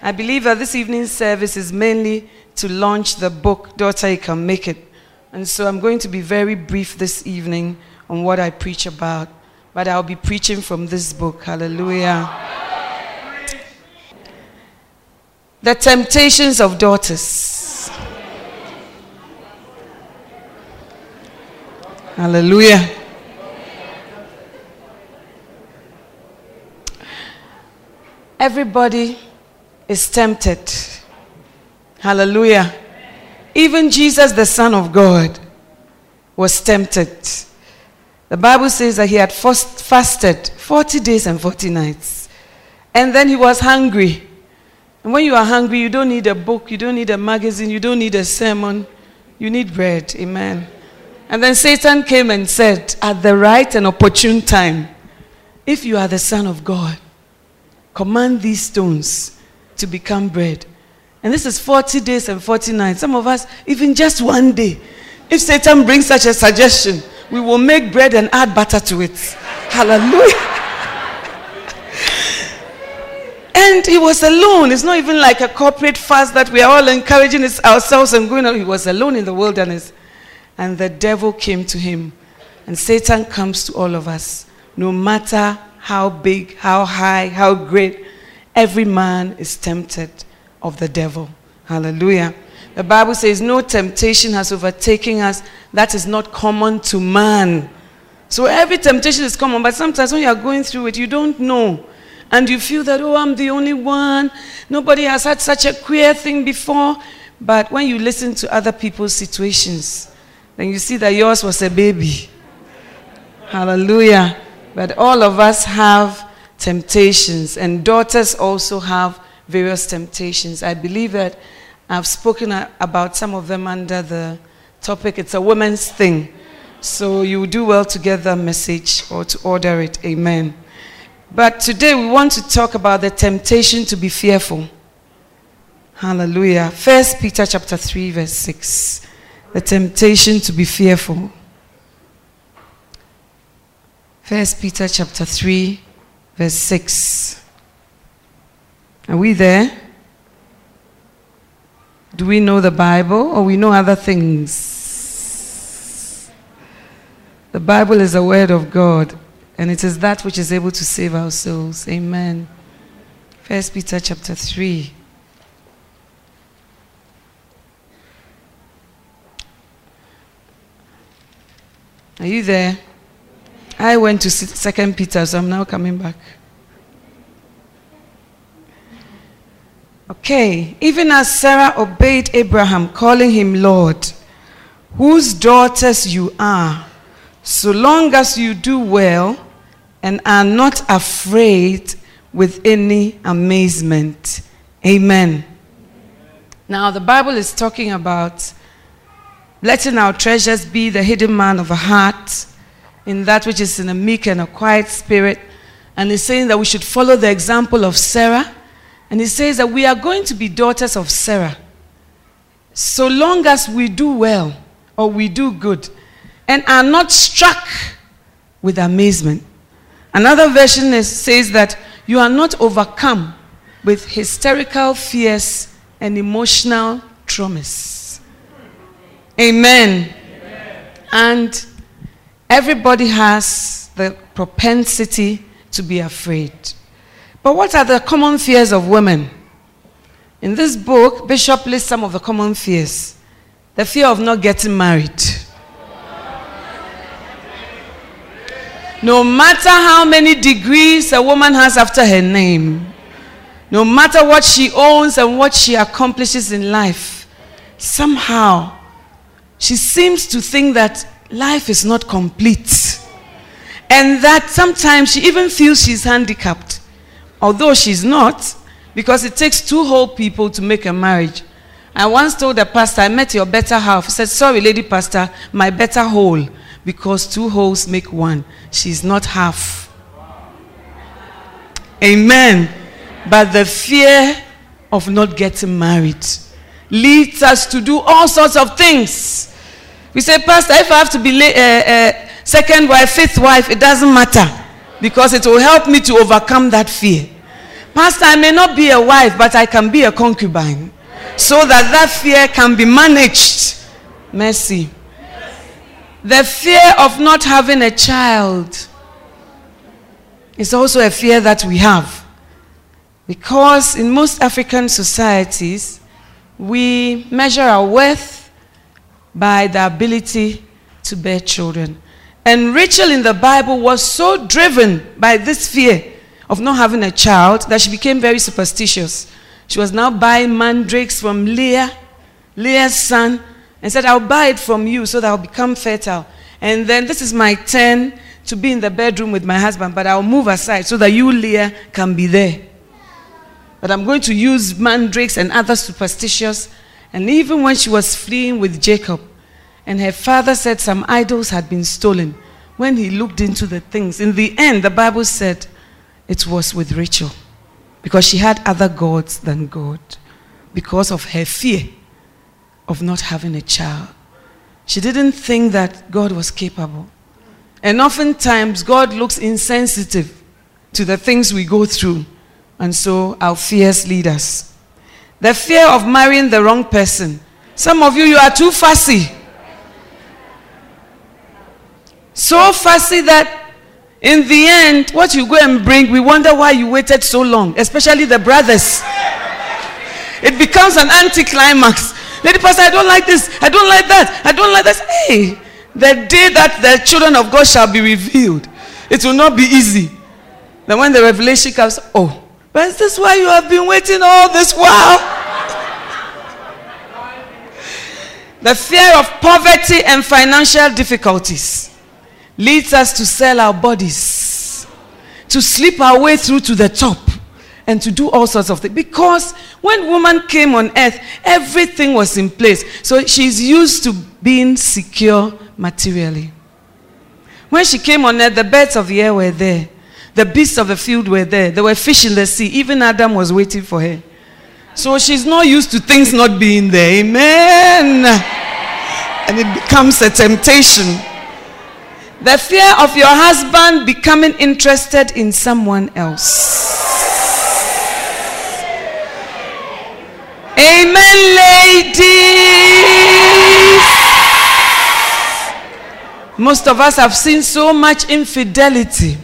I believe that this evening's service is mainly to launch the book, Daughter, You Can Make It. And so I'm going to be very brief this evening on what I preach about, but I'll be preaching from this book. Hallelujah. The Temptations of Daughters. Hallelujah. Everybody is tempted. Hallelujah. Even Jesus, the Son of God, was tempted. The Bible says that he had fasted 40 days and 40 nights. And then he was hungry. And when you are hungry, you don't need a book, you don't need a magazine, you don't need a sermon. You need bread. Amen. And then Satan came and said, At the right and opportune time, if you are the Son of God, command these stones to become bread. And this is 40 days and 40 nights. Some of us, even just one day, if Satan brings such a suggestion, we will make bread and add butter to it. Hallelujah. and he was alone. It's not even like a corporate fast that we are all encouraging ourselves and going on. He was alone in the wilderness. And the devil came to him. And Satan comes to all of us, no matter how big, how high, how great. Every man is tempted of the devil. Hallelujah. The Bible says, No temptation has overtaken us that is not common to man. So every temptation is common, but sometimes when you are going through it, you don't know. And you feel that, oh, I'm the only one. Nobody has had such a queer thing before. But when you listen to other people's situations, then you see that yours was a baby. Hallelujah. But all of us have temptations, and daughters also have various temptations. I believe that I've spoken about some of them under the topic, it's a woman's thing. So you do well to get that message or to order it. Amen. But today we want to talk about the temptation to be fearful. Hallelujah. First Peter chapter 3 verse 6. The temptation to be fearful. First Peter chapter 3 verse 6. Are we there? Do we know the Bible or we know other things? The Bible is the Word of God, and it is that which is able to save our souls. Amen. First Peter chapter 3. Are you there? I went to Second Peter, so I'm now coming back. Okay, even as Sarah obeyed Abraham, calling him Lord, whose daughters you are, so long as you do well and are not afraid with any amazement. Amen. Now, the Bible is talking about letting our treasures be the hidden man of a heart, in that which is in a meek and a quiet spirit. And he's saying that we should follow the example of Sarah and he says that we are going to be daughters of Sarah. So long as we do well or we do good and are not struck with amazement. Another version is, says that you are not overcome with hysterical fears and emotional traumas. Amen. Amen. And everybody has the propensity to be afraid. But what are the common fears of women? In this book, Bishop lists some of the common fears. The fear of not getting married. No matter how many degrees a woman has after her name, no matter what she owns and what she accomplishes in life, somehow she seems to think that life is not complete. And that sometimes she even feels she's handicapped, although she's not, because it takes two whole people to make a marriage. I once told the pastor, I met your better half. He said, Sorry, lady pastor, my better whole, because two wholes make one. She's not half. Amen. But the fear of not getting married leads us to do all sorts of things. We say, Pastor, if I have to be uh, uh, second wife, fifth wife, it doesn't matter because it will help me to overcome that fear. Pastor, I may not be a wife, but I can be a concubine so that that fear can be managed. Mercy. The fear of not having a child is also a fear that we have. Because in most African societies, we measure our worth by the ability to bear children. And Rachel in the Bible was so driven by this fear of not having a child that she became very superstitious. She was now buying mandrakes from Leah, Leah's son, and said, I'll buy it from you so that I'll become fertile. And then this is my turn to be in the bedroom with my husband, but I'll move aside so that you, Leah, can be there. But I'm going to use mandrakes and other superstitious. And even when she was fleeing with Jacob, and her father said some idols had been stolen, when he looked into the things, in the end, the Bible said it was with Rachel because she had other gods than God because of her fear of not having a child. She didn't think that God was capable. And oftentimes, God looks insensitive to the things we go through. And so our fears lead us. The fear of marrying the wrong person. Some of you, you are too fussy. So fussy that in the end, what you go and bring, we wonder why you waited so long, especially the brothers. It becomes an anticlimax. Lady Pastor, I don't like this, I don't like that, I don't like this. Hey, the day that the children of God shall be revealed, it will not be easy. Then when the revelation comes, oh, but is this why you have been waiting all this while? the fear of poverty and financial difficulties leads us to sell our bodies, to sleep our way through to the top, and to do all sorts of things. Because when woman came on earth, everything was in place. So she's used to being secure materially. When she came on earth, the birds of the air were there. The beasts of the field were there. There were fish in the sea. Even Adam was waiting for her. So she's not used to things not being there. Amen. And it becomes a temptation the fear of your husband becoming interested in someone else. Amen, ladies. Most of us have seen so much infidelity,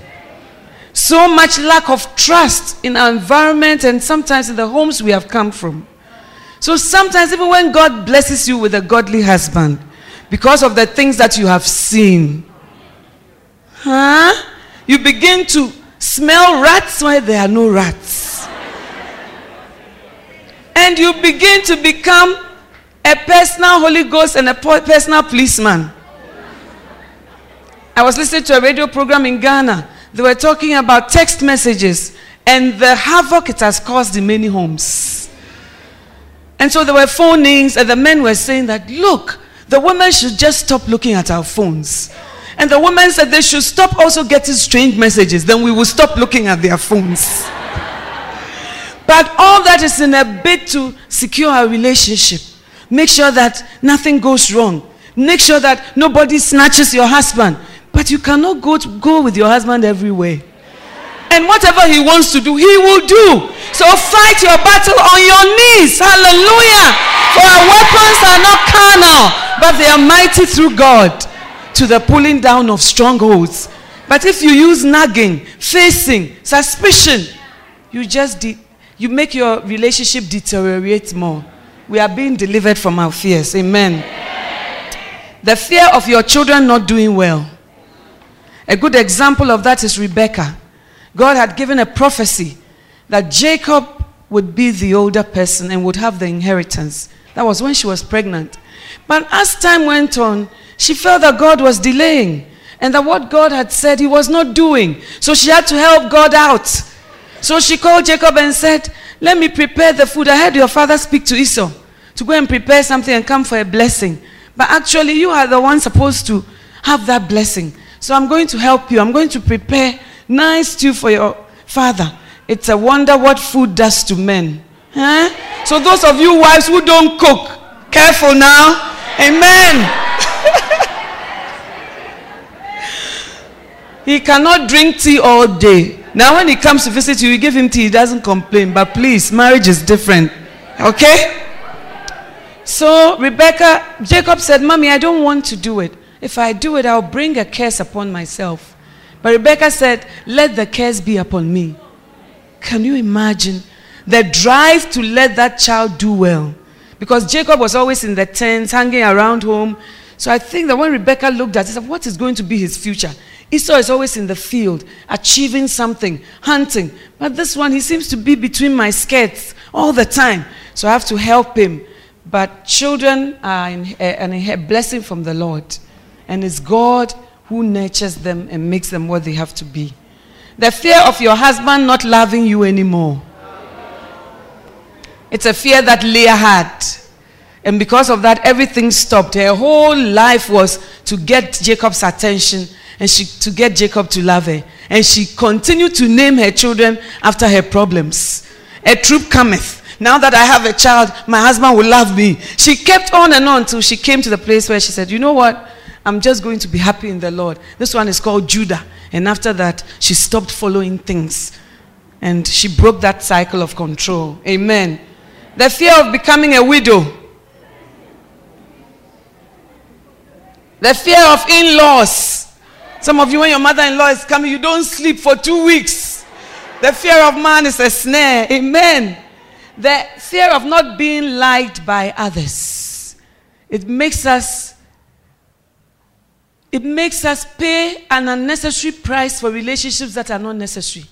so much lack of trust in our environment, and sometimes in the homes we have come from. So sometimes, even when God blesses you with a godly husband, because of the things that you have seen, Huh? You begin to smell rats where there are no rats. and you begin to become a personal Holy Ghost and a personal policeman. I was listening to a radio program in Ghana. They were talking about text messages and the havoc it has caused in many homes. And so there were phonings, and the men were saying that, look, the women should just stop looking at our phones. And the woman said they should stop also getting strange messages. Then we will stop looking at their phones. but all that is in a bid to secure our relationship. Make sure that nothing goes wrong. Make sure that nobody snatches your husband. But you cannot go, to, go with your husband everywhere. And whatever he wants to do, he will do. So fight your battle on your knees. Hallelujah. For our weapons are not carnal, but they are mighty through God to the pulling down of strongholds. But if you use nagging, facing, suspicion, you just de- you make your relationship deteriorate more. We are being delivered from our fears. Amen. The fear of your children not doing well. A good example of that is Rebecca. God had given a prophecy that Jacob would be the older person and would have the inheritance. That was when she was pregnant. But as time went on, she felt that God was delaying and that what God had said he was not doing. So she had to help God out. So she called Jacob and said, Let me prepare the food. I heard your father speak to Esau to go and prepare something and come for a blessing. But actually, you are the one supposed to have that blessing. So I'm going to help you. I'm going to prepare nice stew for your father. It's a wonder what food does to men. Huh? So, those of you wives who don't cook, careful now. Amen. he cannot drink tea all day. Now, when he comes to visit you, you give him tea, he doesn't complain. But please, marriage is different. Okay? So, Rebecca, Jacob said, Mommy, I don't want to do it. If I do it, I'll bring a curse upon myself. But Rebecca said, Let the curse be upon me. Can you imagine the drive to let that child do well? Because Jacob was always in the tents, hanging around home. So I think that when Rebecca looked at it, said, what is going to be his future? Esau is always in the field, achieving something, hunting. But this one, he seems to be between my skirts all the time. So I have to help him. But children are in eh, a blessing from the Lord. And it's God who nurtures them and makes them what they have to be. The fear of your husband not loving you anymore. It's a fear that Leah had. And because of that, everything stopped. Her whole life was to get Jacob's attention and she, to get Jacob to love her. And she continued to name her children after her problems. A troop cometh. Now that I have a child, my husband will love me. She kept on and on until she came to the place where she said, You know what? I'm just going to be happy in the Lord. This one is called Judah. And after that, she stopped following things. And she broke that cycle of control. Amen. The fear of becoming a widow. The fear of in laws. Some of you, when your mother in law is coming, you don't sleep for two weeks. The fear of man is a snare. Amen. The fear of not being liked by others. It makes us it makes us pay an unnecessary price for relationships that are not necessary.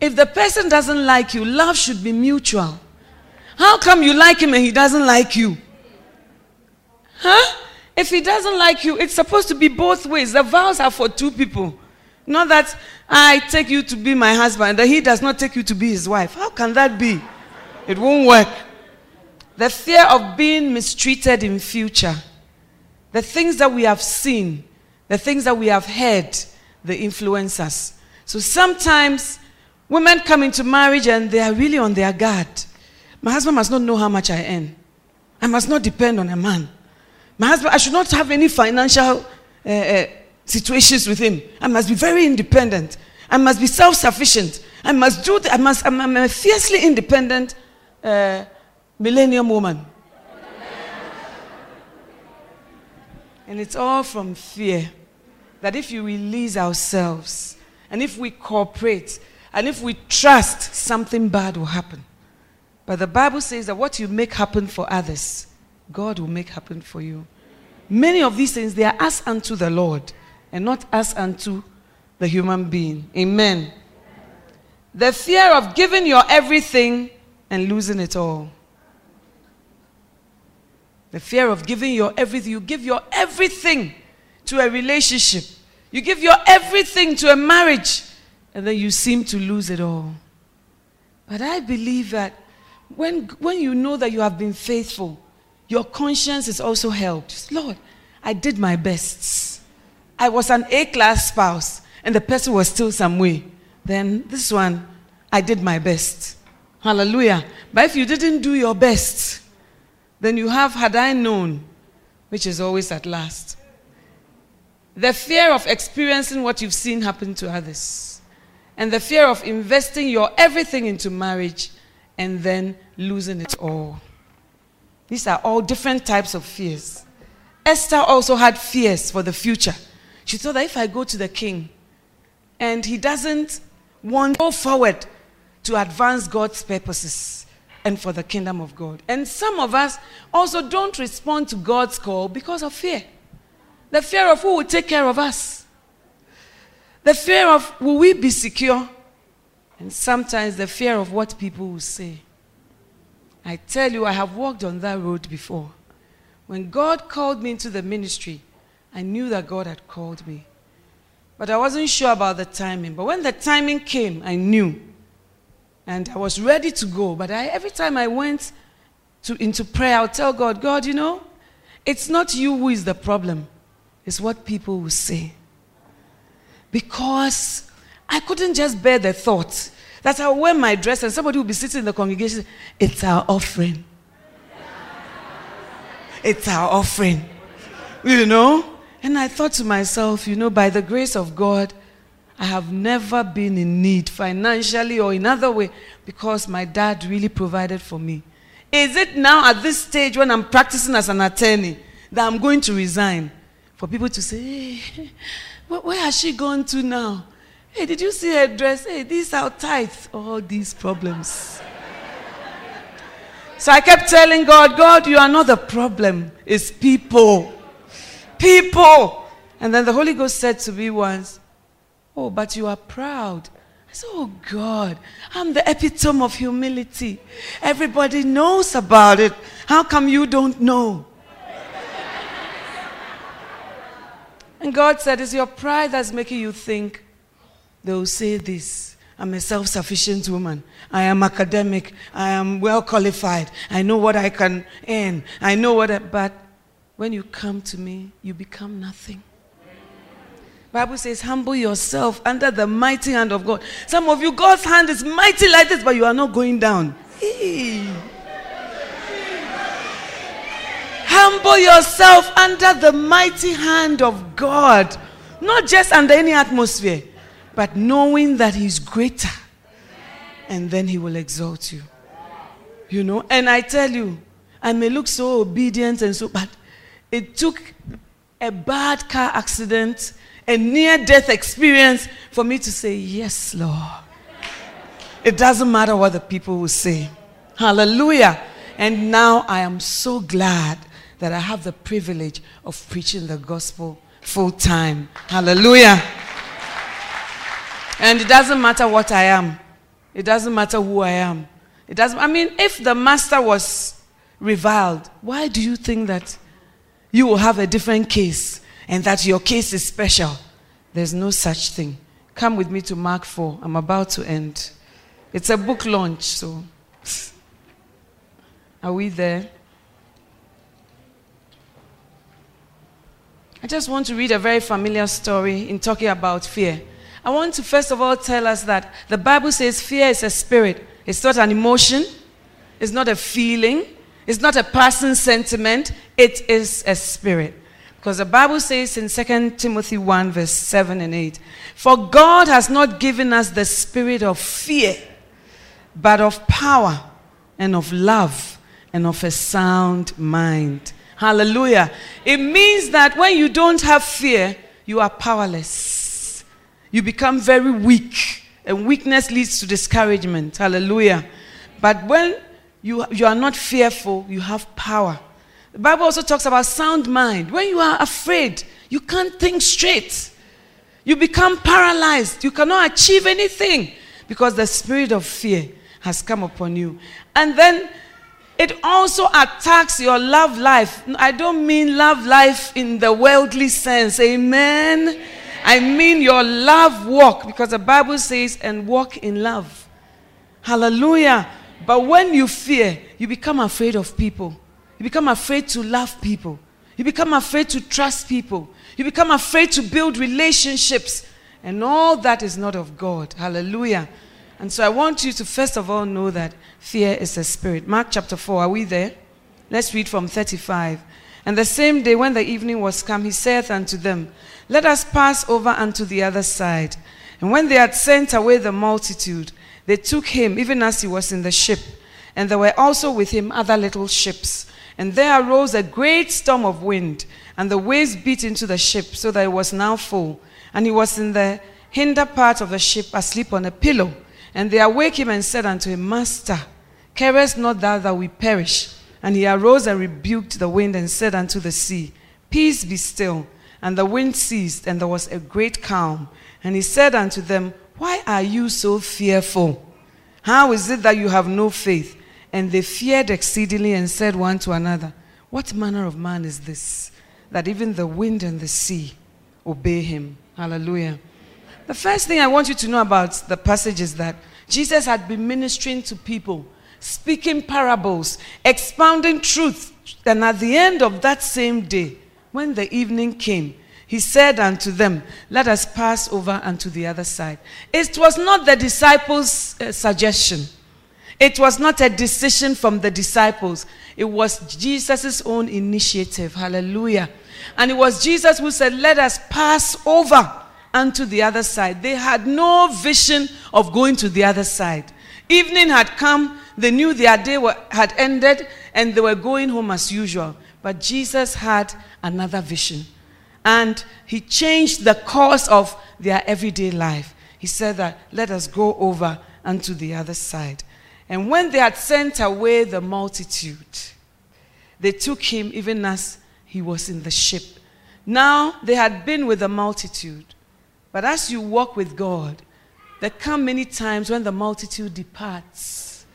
If the person doesn't like you, love should be mutual. How come you like him and he doesn't like you? Huh? If he doesn't like you, it's supposed to be both ways. The vows are for two people. Not that I take you to be my husband, that he does not take you to be his wife. How can that be? It won't work. The fear of being mistreated in future. The things that we have seen the things that we have heard, the influence us. So sometimes women come into marriage and they are really on their guard. My husband must not know how much I earn. I must not depend on a man. My husband, I should not have any financial uh, uh, situations with him. I must be very independent. I must be self sufficient. I must do that. I must, I'm, I'm a fiercely independent uh, millennium woman. And it's all from fear that if you release ourselves and if we cooperate and if we trust, something bad will happen. But the Bible says that what you make happen for others, God will make happen for you. Many of these things, they are as unto the Lord and not as unto the human being. Amen. The fear of giving your everything and losing it all. The fear of giving your everything. You give your everything to a relationship. You give your everything to a marriage. And then you seem to lose it all. But I believe that when, when you know that you have been faithful, your conscience is also helped. Lord, I did my best. I was an A class spouse, and the person was still some way. Then this one, I did my best. Hallelujah. But if you didn't do your best, then you have had I known, which is always at last. The fear of experiencing what you've seen happen to others, and the fear of investing your everything into marriage and then losing it all. These are all different types of fears. Esther also had fears for the future. She thought that if I go to the king and he doesn't want to go forward to advance God's purposes and for the kingdom of God. And some of us also don't respond to God's call because of fear. The fear of who will take care of us. The fear of will we be secure? And sometimes the fear of what people will say. I tell you, I have walked on that road before. When God called me into the ministry, I knew that God had called me. But I wasn't sure about the timing. But when the timing came, I knew. And I was ready to go. But I, every time I went to, into prayer, I would tell God, God, you know, it's not you who is the problem, it's what people will say. Because I couldn't just bear the thought that I'll wear my dress and somebody will be sitting in the congregation. It's our offering. it's our offering. You know? And I thought to myself, you know, by the grace of God, I have never been in need financially or in other way because my dad really provided for me. Is it now at this stage when I'm practicing as an attorney that I'm going to resign for people to say, hey, where has she gone to now? Hey, did you see her dress? Hey, these are tight. All these problems. so I kept telling God, God, you are not the problem. It's people. People. And then the Holy Ghost said to me once, Oh, but you are proud. I said, Oh God, I'm the epitome of humility. Everybody knows about it. How come you don't know? and God said, It's your pride that's making you think they will say this. I'm a self sufficient woman. I am academic. I am well qualified. I know what I can earn. I know what I, but when you come to me, you become nothing. Bible says, humble yourself under the mighty hand of God. Some of you, God's hand is mighty like this, but you are not going down. humble yourself under the mighty hand of God. Not just under any atmosphere, but knowing that He's greater. And then He will exalt you. You know, and I tell you, I may look so obedient and so, but it took a bad car accident a near death experience for me to say, Yes, Lord. It doesn't matter what the people will say. Hallelujah. And now I am so glad that I have the privilege of preaching the gospel full time. Hallelujah. And it doesn't matter what I am. It doesn't matter who I am. It doesn't I mean if the master was reviled, why do you think that you will have a different case and that your case is special. There's no such thing. Come with me to Mark 4. I'm about to end. It's a book launch, so. Are we there? I just want to read a very familiar story in talking about fear. I want to first of all tell us that the Bible says fear is a spirit, it's not an emotion, it's not a feeling, it's not a person's sentiment, it is a spirit. Because the Bible says in 2 Timothy 1, verse 7 and 8, For God has not given us the spirit of fear, but of power and of love and of a sound mind. Hallelujah. It means that when you don't have fear, you are powerless. You become very weak, and weakness leads to discouragement. Hallelujah. But when you, you are not fearful, you have power. The Bible also talks about sound mind. When you are afraid, you can't think straight. You become paralyzed. You cannot achieve anything because the spirit of fear has come upon you. And then it also attacks your love life. I don't mean love life in the worldly sense. Amen. I mean your love walk because the Bible says, and walk in love. Hallelujah. But when you fear, you become afraid of people. You become afraid to love people. You become afraid to trust people. You become afraid to build relationships. And all that is not of God. Hallelujah. And so I want you to first of all know that fear is a spirit. Mark chapter 4, are we there? Let's read from 35. And the same day when the evening was come, he saith unto them, Let us pass over unto the other side. And when they had sent away the multitude, they took him, even as he was in the ship. And there were also with him other little ships. And there arose a great storm of wind, and the waves beat into the ship, so that it was now full. And he was in the hinder part of the ship, asleep on a pillow. And they awake him and said unto him, Master, carest not thou that we perish? And he arose and rebuked the wind and said unto the sea, Peace be still. And the wind ceased, and there was a great calm. And he said unto them, Why are you so fearful? How is it that you have no faith? And they feared exceedingly and said one to another, What manner of man is this, that even the wind and the sea obey him? Hallelujah. The first thing I want you to know about the passage is that Jesus had been ministering to people, speaking parables, expounding truth. And at the end of that same day, when the evening came, he said unto them, Let us pass over unto the other side. It was not the disciples' uh, suggestion. It was not a decision from the disciples. It was Jesus' own initiative. Hallelujah. And it was Jesus who said, Let us pass over unto the other side. They had no vision of going to the other side. Evening had come, they knew their day had ended, and they were going home as usual. But Jesus had another vision. And he changed the course of their everyday life. He said that, let us go over unto the other side. And when they had sent away the multitude, they took him even as he was in the ship. Now they had been with the multitude. But as you walk with God, there come many times when the multitude departs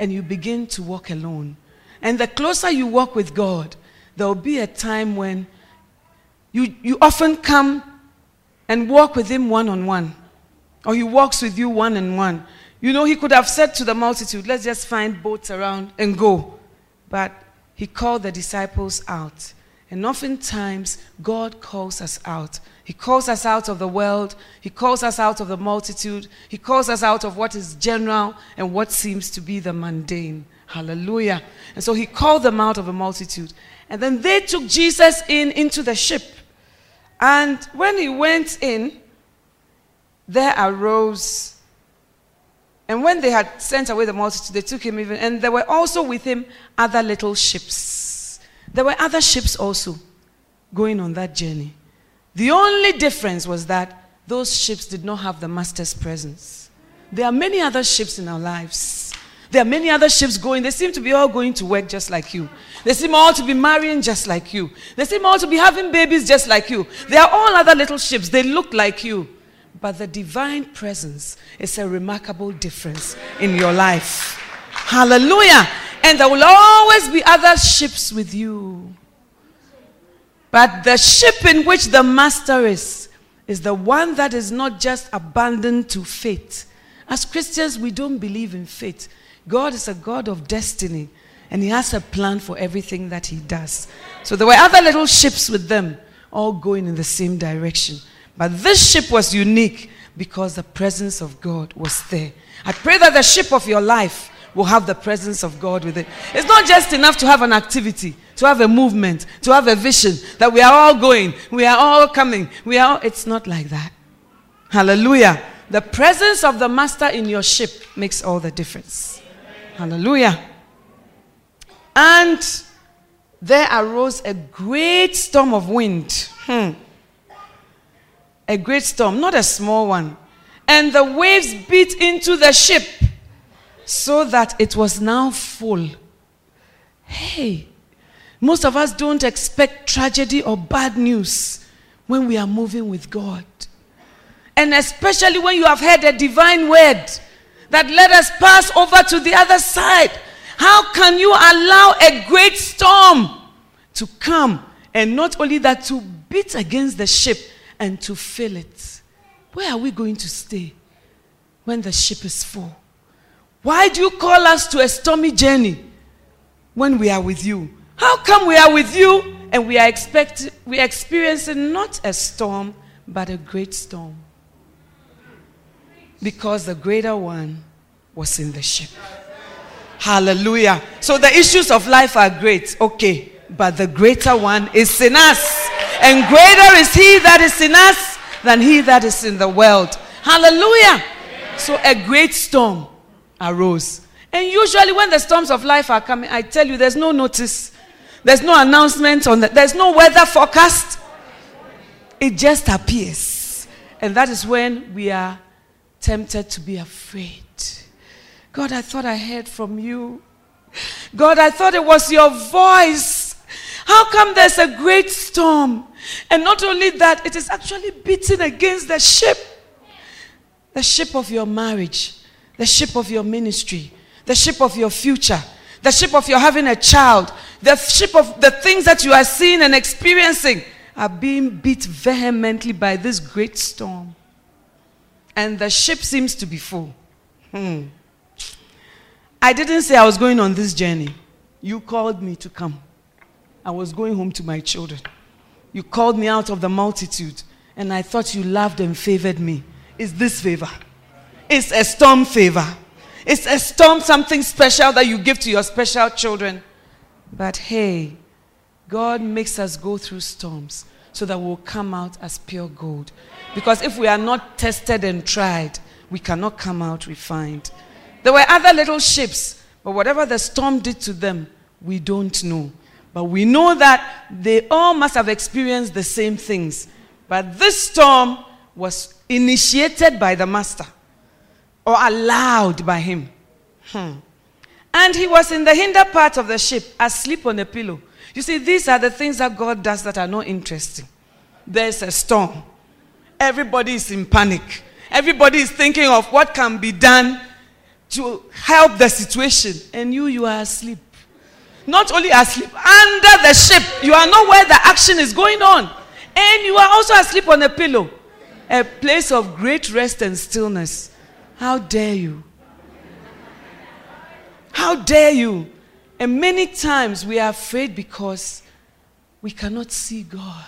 and you begin to walk alone. And the closer you walk with God, there will be a time when you, you often come and walk with Him one on one, or He walks with you one on one. You know, He could have said to the multitude, Let's just find boats around and go. But He called the disciples out. And oftentimes, God calls us out. He calls us out of the world. He calls us out of the multitude. He calls us out of what is general and what seems to be the mundane. Hallelujah. And so he called them out of the multitude. And then they took Jesus in into the ship. And when he went in, there arose. And when they had sent away the multitude, they took him even. And there were also with him other little ships there were other ships also going on that journey. The only difference was that those ships did not have the master's presence. There are many other ships in our lives. There are many other ships going. They seem to be all going to work just like you. They seem all to be marrying just like you. They seem all to be having babies just like you. They are all other little ships. They look like you. But the divine presence is a remarkable difference in your life. Hallelujah. And there will always be other ships with you. But the ship in which the master is, is the one that is not just abandoned to fate. As Christians, we don't believe in fate. God is a God of destiny, and He has a plan for everything that He does. So there were other little ships with them, all going in the same direction. But this ship was unique because the presence of God was there. I pray that the ship of your life will have the presence of God with it. It's not just enough to have an activity, to have a movement, to have a vision that we are all going, we are all coming. We are all, it's not like that. Hallelujah. The presence of the master in your ship makes all the difference. Hallelujah. And there arose a great storm of wind. Hmm. A great storm, not a small one. And the waves beat into the ship so that it was now full. Hey, most of us don't expect tragedy or bad news when we are moving with God. And especially when you have heard a divine word that let us pass over to the other side. How can you allow a great storm to come and not only that to beat against the ship and to fill it? Where are we going to stay when the ship is full? Why do you call us to a stormy journey when we are with you? How come we are with you and we are expect, we are experiencing not a storm but a great storm? Because the greater one was in the ship. Hallelujah. So the issues of life are great, okay, but the greater one is in us. And greater is he that is in us than he that is in the world. Hallelujah. So a great storm arose. And usually, when the storms of life are coming, I tell you, there's no notice, there's no announcement on that, there's no weather forecast. It just appears. And that is when we are tempted to be afraid. God, I thought I heard from you. God, I thought it was your voice. How come there's a great storm? And not only that, it is actually beating against the ship. The ship of your marriage, the ship of your ministry, the ship of your future, the ship of your having a child, the ship of the things that you are seeing and experiencing are being beat vehemently by this great storm. And the ship seems to be full. Hmm. I didn't say I was going on this journey. You called me to come. I was going home to my children. You called me out of the multitude, and I thought you loved and favored me. Is this favor? It's a storm favor. It's a storm, something special that you give to your special children. But hey, God makes us go through storms so that we'll come out as pure gold. Because if we are not tested and tried, we cannot come out refined. There were other little ships, but whatever the storm did to them, we don't know. But we know that they all must have experienced the same things. But this storm was initiated by the master or allowed by him. Hmm. And he was in the hinder part of the ship, asleep on a pillow. You see, these are the things that God does that are not interesting. There's a storm. Everybody is in panic. Everybody is thinking of what can be done to help the situation. And you, you are asleep. Not only asleep, under the ship. You are not where the action is going on. And you are also asleep on a pillow. A place of great rest and stillness. How dare you? How dare you? And many times we are afraid because we cannot see God.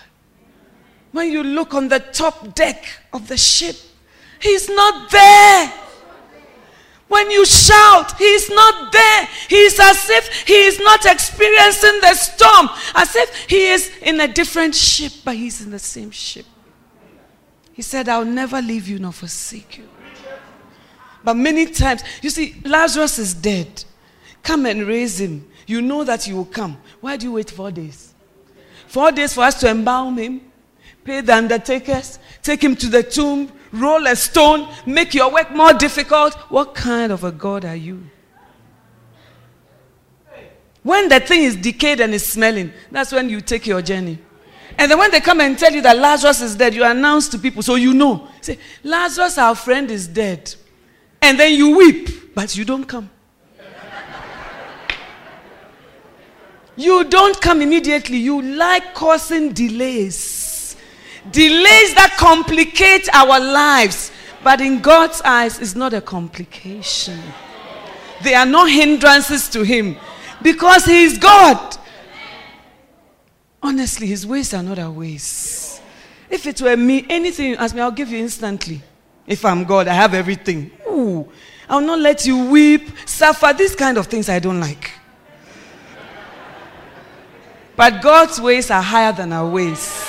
When you look on the top deck of the ship, He's not there. When you shout, He is not there. He is as if He is not experiencing the storm, as if He is in a different ship, but He's in the same ship. He said, I'll never leave you nor forsake you. But many times, you see, Lazarus is dead. Come and raise him. You know that he will come. Why do you wait four days? Four days for us to embalm him, pay the undertakers, take him to the tomb, roll a stone, make your work more difficult. What kind of a God are you? When the thing is decayed and is smelling, that's when you take your journey. And then when they come and tell you that Lazarus is dead, you announce to people so you know. Say, Lazarus, our friend, is dead. And then you weep, but you don't come. You don't come immediately. You like causing delays. Delays that complicate our lives. But in God's eyes, it's not a complication. They are not hindrances to Him because He is God. Honestly, His ways are not our ways. If it were me, anything you ask me, I'll give you instantly. If I'm God, I have everything. Ooh, I'll not let you weep, suffer. These kind of things I don't like. But God's ways are higher than our ways,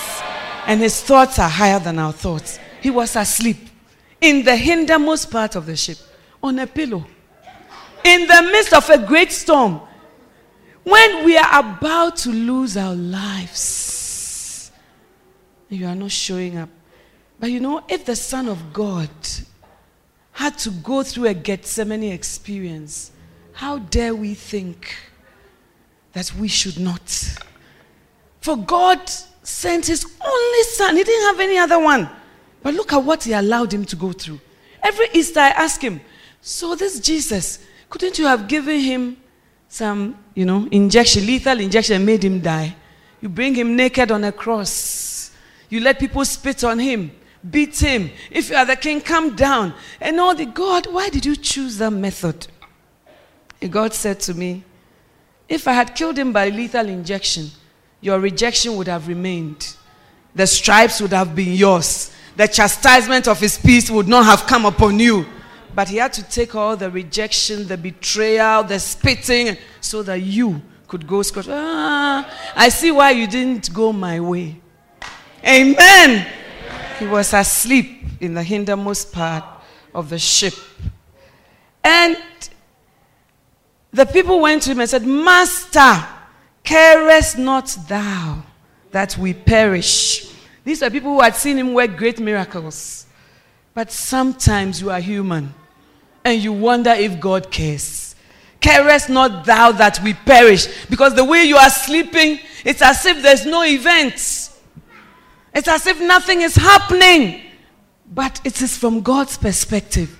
and his thoughts are higher than our thoughts. He was asleep in the hindermost part of the ship on a pillow in the midst of a great storm when we are about to lose our lives. You are not showing up. But you know, if the Son of God had to go through a Gethsemane experience, how dare we think that we should not? For God sent his only son. He didn't have any other one. But look at what he allowed him to go through. Every Easter, I ask him, So, this Jesus, couldn't you have given him some, you know, injection, lethal injection, made him die? You bring him naked on a cross. You let people spit on him, beat him. If you are the king, come down. And all the God, why did you choose that method? And God said to me, If I had killed him by lethal injection, your rejection would have remained. The stripes would have been yours. The chastisement of his peace would not have come upon you. But he had to take all the rejection, the betrayal, the spitting, so that you could go scot. Ah, I see why you didn't go my way. Amen. He was asleep in the hindermost part of the ship. And the people went to him and said, Master, Carest not thou that we perish? These are people who had seen him work great miracles. But sometimes you are human and you wonder if God cares. Carest not thou that we perish? Because the way you are sleeping, it's as if there's no event. It's as if nothing is happening. But it is from God's perspective.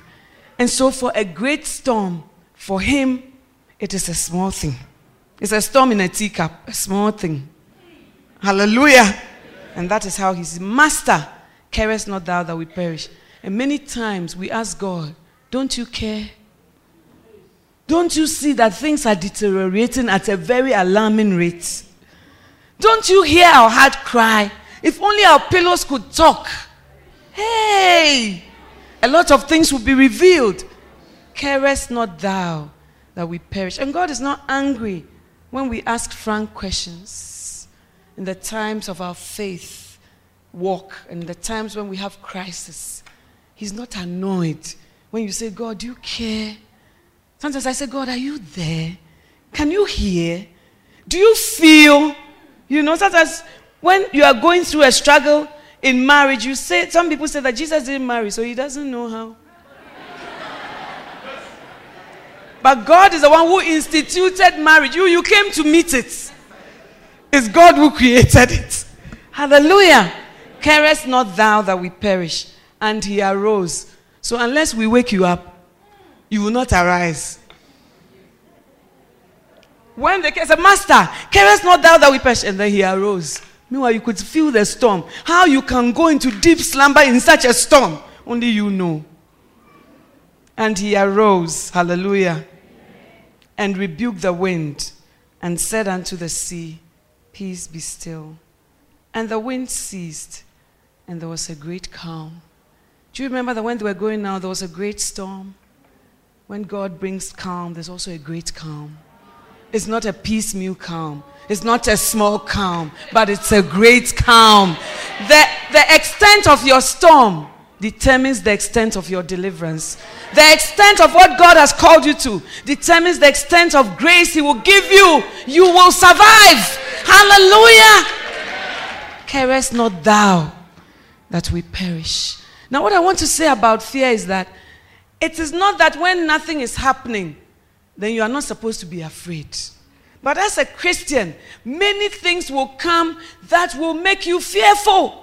And so, for a great storm, for him, it is a small thing. It's a storm in a teacup, a small thing. Hallelujah. And that is how he's master. Carest not thou that we perish. And many times we ask God, Don't you care? Don't you see that things are deteriorating at a very alarming rate? Don't you hear our heart cry? If only our pillows could talk. Hey! A lot of things will be revealed. Carest not thou that we perish. And God is not angry when we ask frank questions in the times of our faith walk and the times when we have crisis. He's not annoyed when you say, God, do you care? Sometimes I say, God, are you there? Can you hear? Do you feel? You know, sometimes when you are going through a struggle in marriage, you say, some people say that Jesus didn't marry, so he doesn't know how. But God is the one who instituted marriage. You, you came to meet it. It's God who created it. Hallelujah. Carest not thou that we perish. And he arose. So unless we wake you up, you will not arise. When the they said, Master, carest not thou that we perish? And then he arose. Meanwhile, you could feel the storm. How you can go into deep slumber in such a storm, only you know. And he arose. Hallelujah and rebuked the wind and said unto the sea, Peace be still. And the wind ceased, and there was a great calm. Do you remember that when they were going now, there was a great storm? When God brings calm, there's also a great calm. It's not a piecemeal calm. It's not a small calm, but it's a great calm. The, the extent of your storm determines the extent of your deliverance. The extent of what God has called you to determines the extent of grace He will give you. You will survive. Hallelujah. Carest not thou that we perish. Now, what I want to say about fear is that it is not that when nothing is happening, then you are not supposed to be afraid. But as a Christian, many things will come that will make you fearful.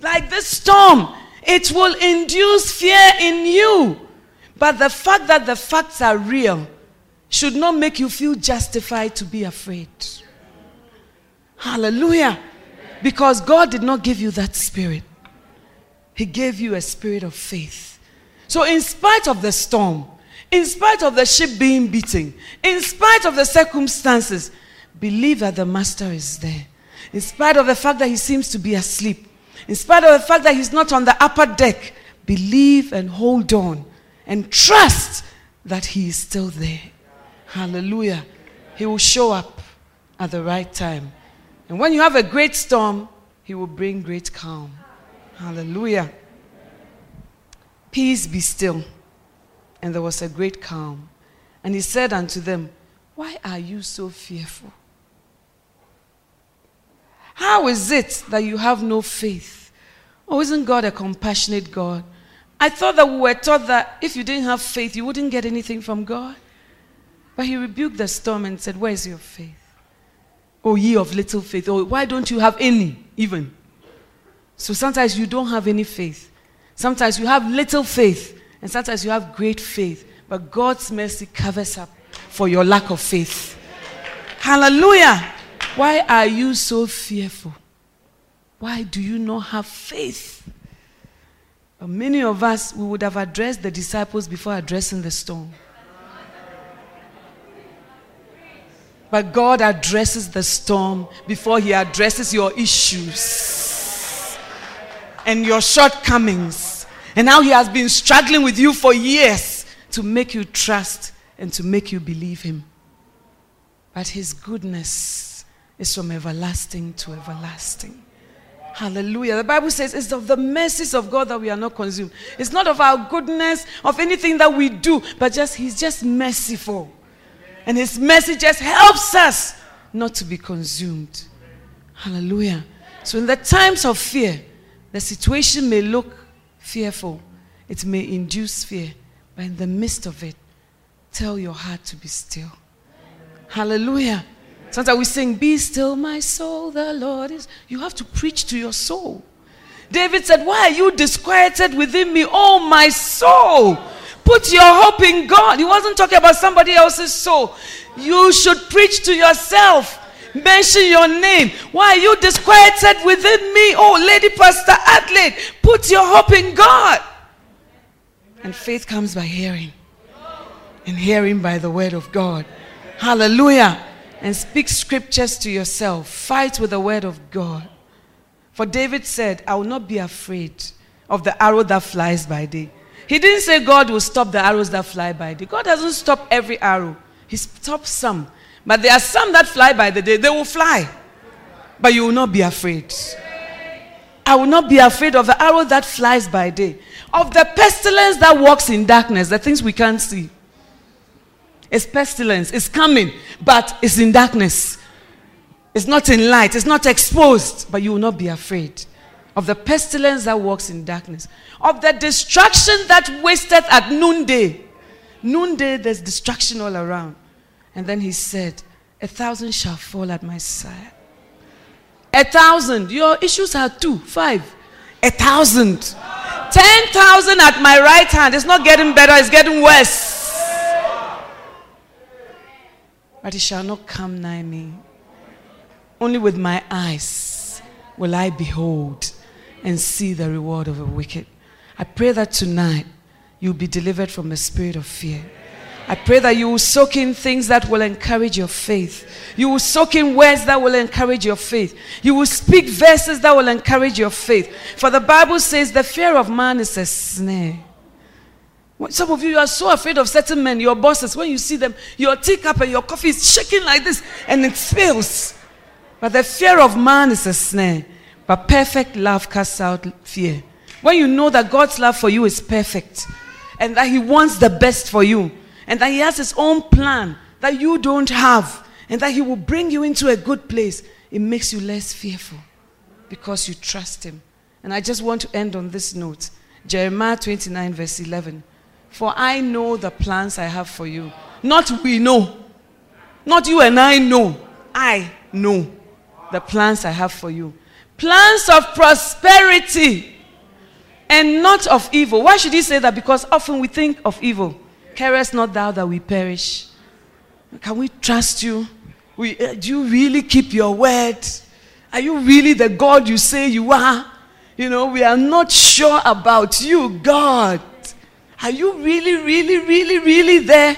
Like this storm it will induce fear in you. But the fact that the facts are real should not make you feel justified to be afraid. Hallelujah. Because God did not give you that spirit, He gave you a spirit of faith. So, in spite of the storm, in spite of the ship being beaten, in spite of the circumstances, believe that the Master is there. In spite of the fact that He seems to be asleep, in spite of the fact that he's not on the upper deck, believe and hold on and trust that he is still there. Hallelujah. He will show up at the right time. And when you have a great storm, he will bring great calm. Hallelujah. Peace be still. And there was a great calm. And he said unto them, Why are you so fearful? How is it that you have no faith? Oh, isn't God a compassionate God? I thought that we were taught that if you didn't have faith, you wouldn't get anything from God. But he rebuked the storm and said, Where is your faith? Oh, ye of little faith. Oh, why don't you have any, even? So sometimes you don't have any faith. Sometimes you have little faith. And sometimes you have great faith. But God's mercy covers up for your lack of faith. Hallelujah. Why are you so fearful? Why do you not have faith? Many of us, we would have addressed the disciples before addressing the storm. But God addresses the storm before He addresses your issues and your shortcomings. And now He has been struggling with you for years to make you trust and to make you believe Him. But His goodness is from everlasting to everlasting. Hallelujah. The Bible says it's of the mercies of God that we are not consumed. It's not of our goodness, of anything that we do, but just He's just merciful. And His mercy just helps us not to be consumed. Hallelujah. So, in the times of fear, the situation may look fearful, it may induce fear, But in the midst of it, tell your heart to be still. Hallelujah. Sometimes we sing, Be still, my soul, the Lord is. You have to preach to your soul. David said, Why are you disquieted within me, oh my soul? Put your hope in God. He wasn't talking about somebody else's soul. You should preach to yourself. Mention your name. Why are you disquieted within me? Oh, Lady Pastor Adelaide, put your hope in God. And faith comes by hearing, and hearing by the word of God. Hallelujah. And speak scriptures to yourself. Fight with the word of God. For David said, I will not be afraid of the arrow that flies by day. He didn't say God will stop the arrows that fly by day. God doesn't stop every arrow, He stops some. But there are some that fly by the day, they will fly. But you will not be afraid. I will not be afraid of the arrow that flies by day, of the pestilence that walks in darkness, the things we can't see. It's pestilence, it's coming, but it's in darkness. It's not in light, it's not exposed, but you will not be afraid of the pestilence that walks in darkness, of the destruction that wasteth at noonday. Noonday, there's destruction all around. And then he said, A thousand shall fall at my side. A thousand. Your issues are two, five. A thousand. Ten thousand at my right hand. It's not getting better, it's getting worse. But it shall not come nigh me. Only with my eyes will I behold and see the reward of the wicked. I pray that tonight you'll be delivered from the spirit of fear. I pray that you will soak in things that will encourage your faith. You will soak in words that will encourage your faith. You will speak verses that will encourage your faith. For the Bible says the fear of man is a snare. Some of you, are so afraid of certain men, your bosses. When you see them, your teacup and your coffee is shaking like this and it spills. But the fear of man is a snare. But perfect love casts out fear. When you know that God's love for you is perfect and that He wants the best for you and that He has His own plan that you don't have and that He will bring you into a good place, it makes you less fearful because you trust Him. And I just want to end on this note Jeremiah 29, verse 11. For I know the plans I have for you. Not we know. Not you and I know. I know the plans I have for you plans of prosperity and not of evil. Why should he say that? Because often we think of evil. Carest not thou that we perish. Can we trust you? We, uh, do you really keep your word? Are you really the God you say you are? You know, we are not sure about you, God. Are you really, really, really, really there?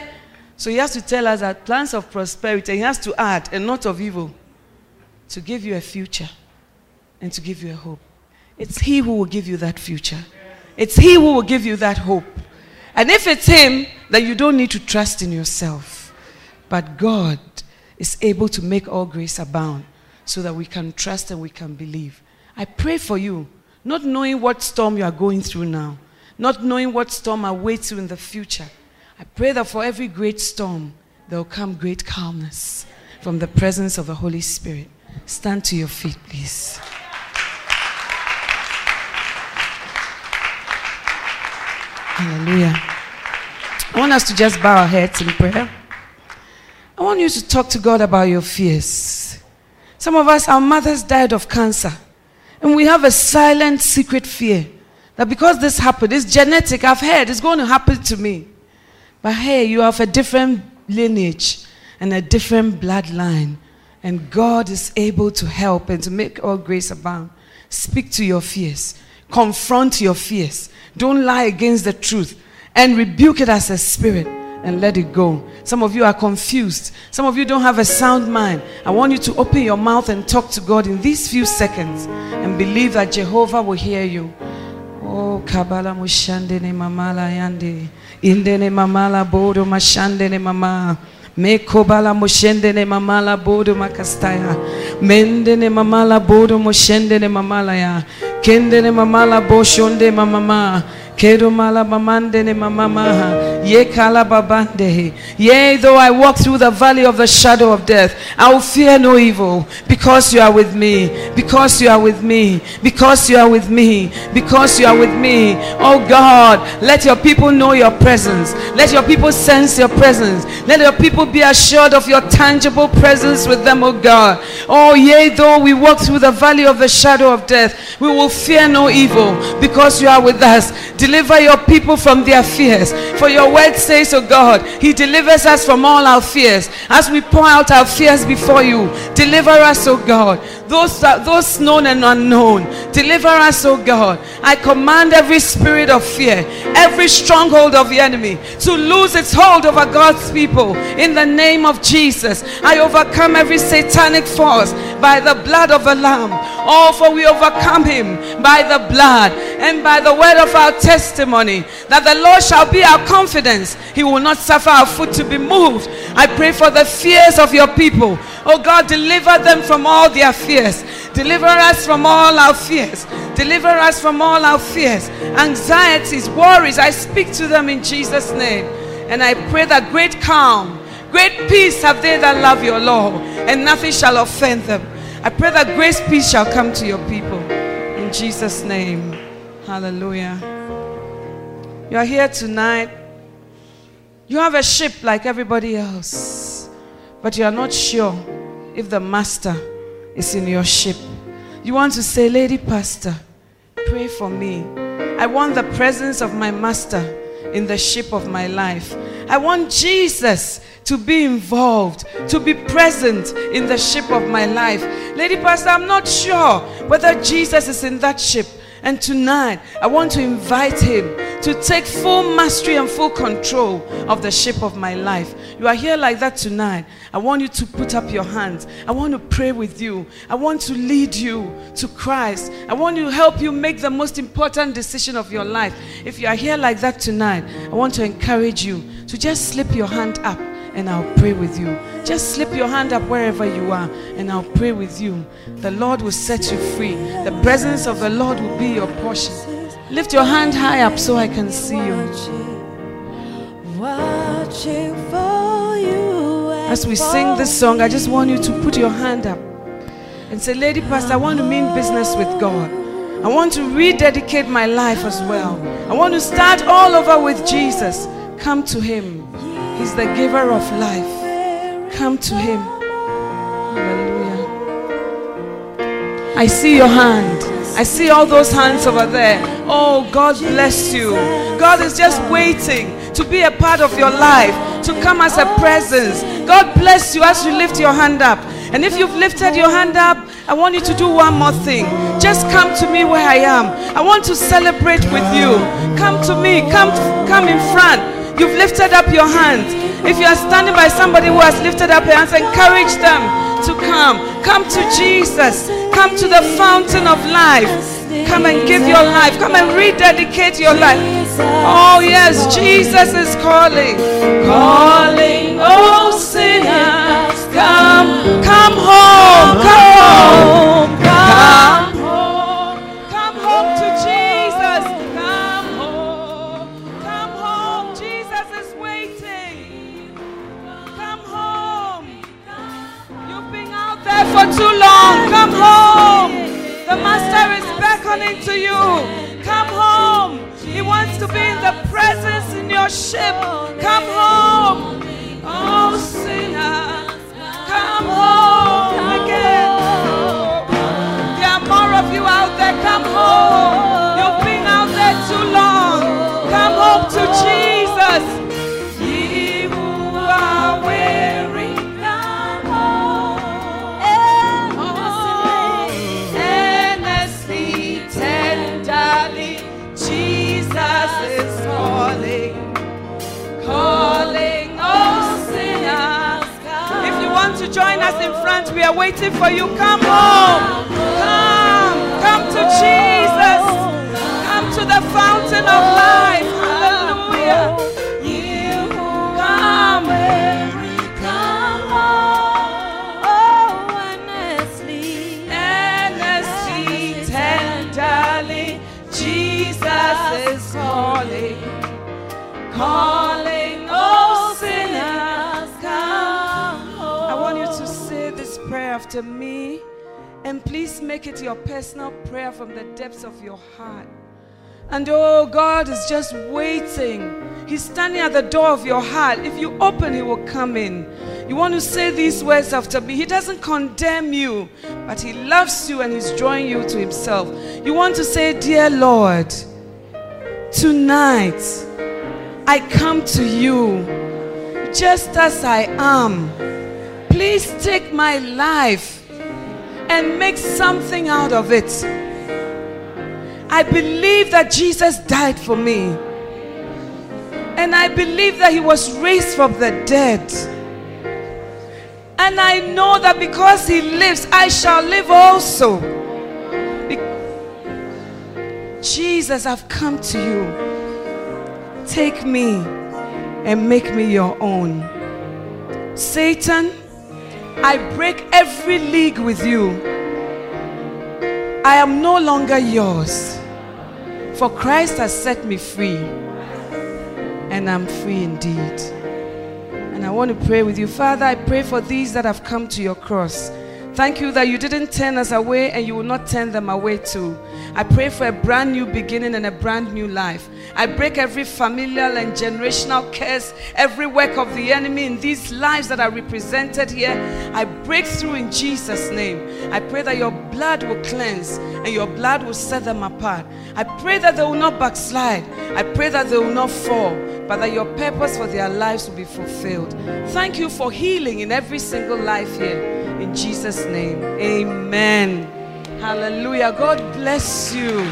So he has to tell us that plans of prosperity, he has to add, and not of evil, to give you a future and to give you a hope. It's He who will give you that future. It's He who will give you that hope. And if it's Him, then you don't need to trust in yourself. But God is able to make all grace abound so that we can trust and we can believe. I pray for you, not knowing what storm you are going through now, not knowing what storm awaits you in the future. I pray that for every great storm, there will come great calmness from the presence of the Holy Spirit. Stand to your feet, please. Hallelujah. I want us to just bow our heads in prayer. I want you to talk to God about your fears. Some of us, our mothers died of cancer, and we have a silent, secret fear that because this happened, it's genetic, I've heard it's going to happen to me. But hey, you have a different lineage and a different bloodline, and God is able to help and to make all grace abound. Speak to your fears, confront your fears. Don't lie against the truth and rebuke it as a spirit and let it go. Some of you are confused. Some of you don't have a sound mind. I want you to open your mouth and talk to God in these few seconds and believe that Jehovah will hear you. Oh, Kabala Mushandene Mamala Yande. Indene Mamala Bodo Mashandene Mama. Me kobala moshendene mamala bodo makastaya. Mendene mamala bodo mamala mamala boshonde mamama. Ne mamamaha. Ye kalababande. Yea, though I walk through the valley of the shadow of death, I will fear no evil because you are with me. Because you are with me. Because you are with me. Because you are with me. Oh God, let your people know your presence. Let your people sense your presence. Let your people be assured of your tangible presence with them, oh God. Oh, yea, though we walk through the valley of the shadow of death, we will fear no evil because you are with us. Deliver your people from their fears. For your word says, oh God, He delivers us from all our fears. As we pour out our fears before you, deliver us, oh God. Those, uh, those known and unknown, deliver us, O God. I command every spirit of fear, every stronghold of the enemy to lose its hold over God's people in the name of Jesus. I overcome every satanic force by the blood of the Lamb. Oh, for we overcome him by the blood and by the word of our testimony that the Lord shall be our confidence. He will not suffer our foot to be moved. I pray for the fears of your people. Oh God, deliver them from all their fears. Deliver us from all our fears. Deliver us from all our fears, anxieties, worries. I speak to them in Jesus' name. And I pray that great calm, great peace have they that love your law, and nothing shall offend them. I pray that grace peace shall come to your people. In Jesus' name. Hallelujah. You are here tonight. You have a ship like everybody else, but you are not sure if the master is in your ship. You want to say, Lady Pastor, pray for me. I want the presence of my master in the ship of my life. I want Jesus to be involved, to be present in the ship of my life. Lady Pastor, I'm not sure whether Jesus is in that ship. And tonight, I want to invite him to take full mastery and full control of the ship of my life. You are here like that tonight. I want you to put up your hands. I want to pray with you. I want to lead you to Christ. I want to help you make the most important decision of your life. If you are here like that tonight, I want to encourage you to just slip your hand up and I'll pray with you. Just slip your hand up wherever you are and I'll pray with you. The Lord will set you free. The presence of the Lord will be your portion. Lift your hand high up so I can see you. As we sing this song, I just want you to put your hand up and say, Lady Pastor, I want to mean business with God. I want to rededicate my life as well. I want to start all over with Jesus. Come to Him. He's the giver of life. Come to Him. Hallelujah. I see your hand. I see all those hands over there. Oh, God bless you. God is just waiting to be a part of your life, to come as a presence. God bless you as you lift your hand up. And if you've lifted your hand up, I want you to do one more thing. Just come to me where I am. I want to celebrate with you. Come to me. Come, come in front. You've lifted up your hands. If you are standing by somebody who has lifted up your hands, encourage them to come. Come to Jesus. Come to the fountain of life. Come and give your life. Come and rededicate your life. Oh, yes, Jesus is calling. Calling, oh sinners, come, come home, come home, is to you. Come home. He wants to be in the presence in your ship. Come home. Oh, sinner. Come home again. There are more of you out there. Come home. Join us in front, we are waiting for you. Come home. Come. Make it your personal prayer from the depths of your heart. And oh, God is just waiting. He's standing at the door of your heart. If you open, He will come in. You want to say these words after me. He doesn't condemn you, but He loves you and He's drawing you to Himself. You want to say, Dear Lord, tonight I come to you just as I am. Please take my life and make something out of it. I believe that Jesus died for me. And I believe that he was raised from the dead. And I know that because he lives, I shall live also. Be- Jesus, I've come to you. Take me and make me your own. Satan, I break every league with you. I am no longer yours. For Christ has set me free. And I'm free indeed. And I want to pray with you. Father, I pray for these that have come to your cross. Thank you that you didn't turn us away and you will not turn them away too. I pray for a brand new beginning and a brand new life. I break every familial and generational curse, every work of the enemy in these lives that are represented here. I break through in Jesus' name. I pray that your blood will cleanse and your blood will set them apart. I pray that they will not backslide. I pray that they will not fall, but that your purpose for their lives will be fulfilled. Thank you for healing in every single life here. In Jesus' name, amen. Hallelujah. God bless you.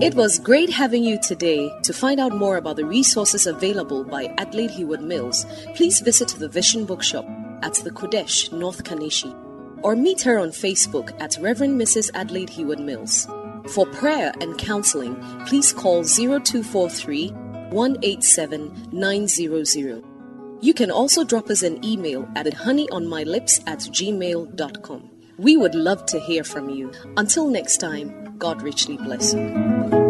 It was great having you today. To find out more about the resources available by Adelaide Heward Mills, please visit the Vision Bookshop at the Qodesh, North Kaneshie, or meet her on Facebook at Reverend Mrs. Adelaide Heward Mills. For prayer and counseling, please call 0243 187 900. You can also drop us an email at honeyonmylips at gmail.com. We would love to hear from you. Until next time, God richly bless you.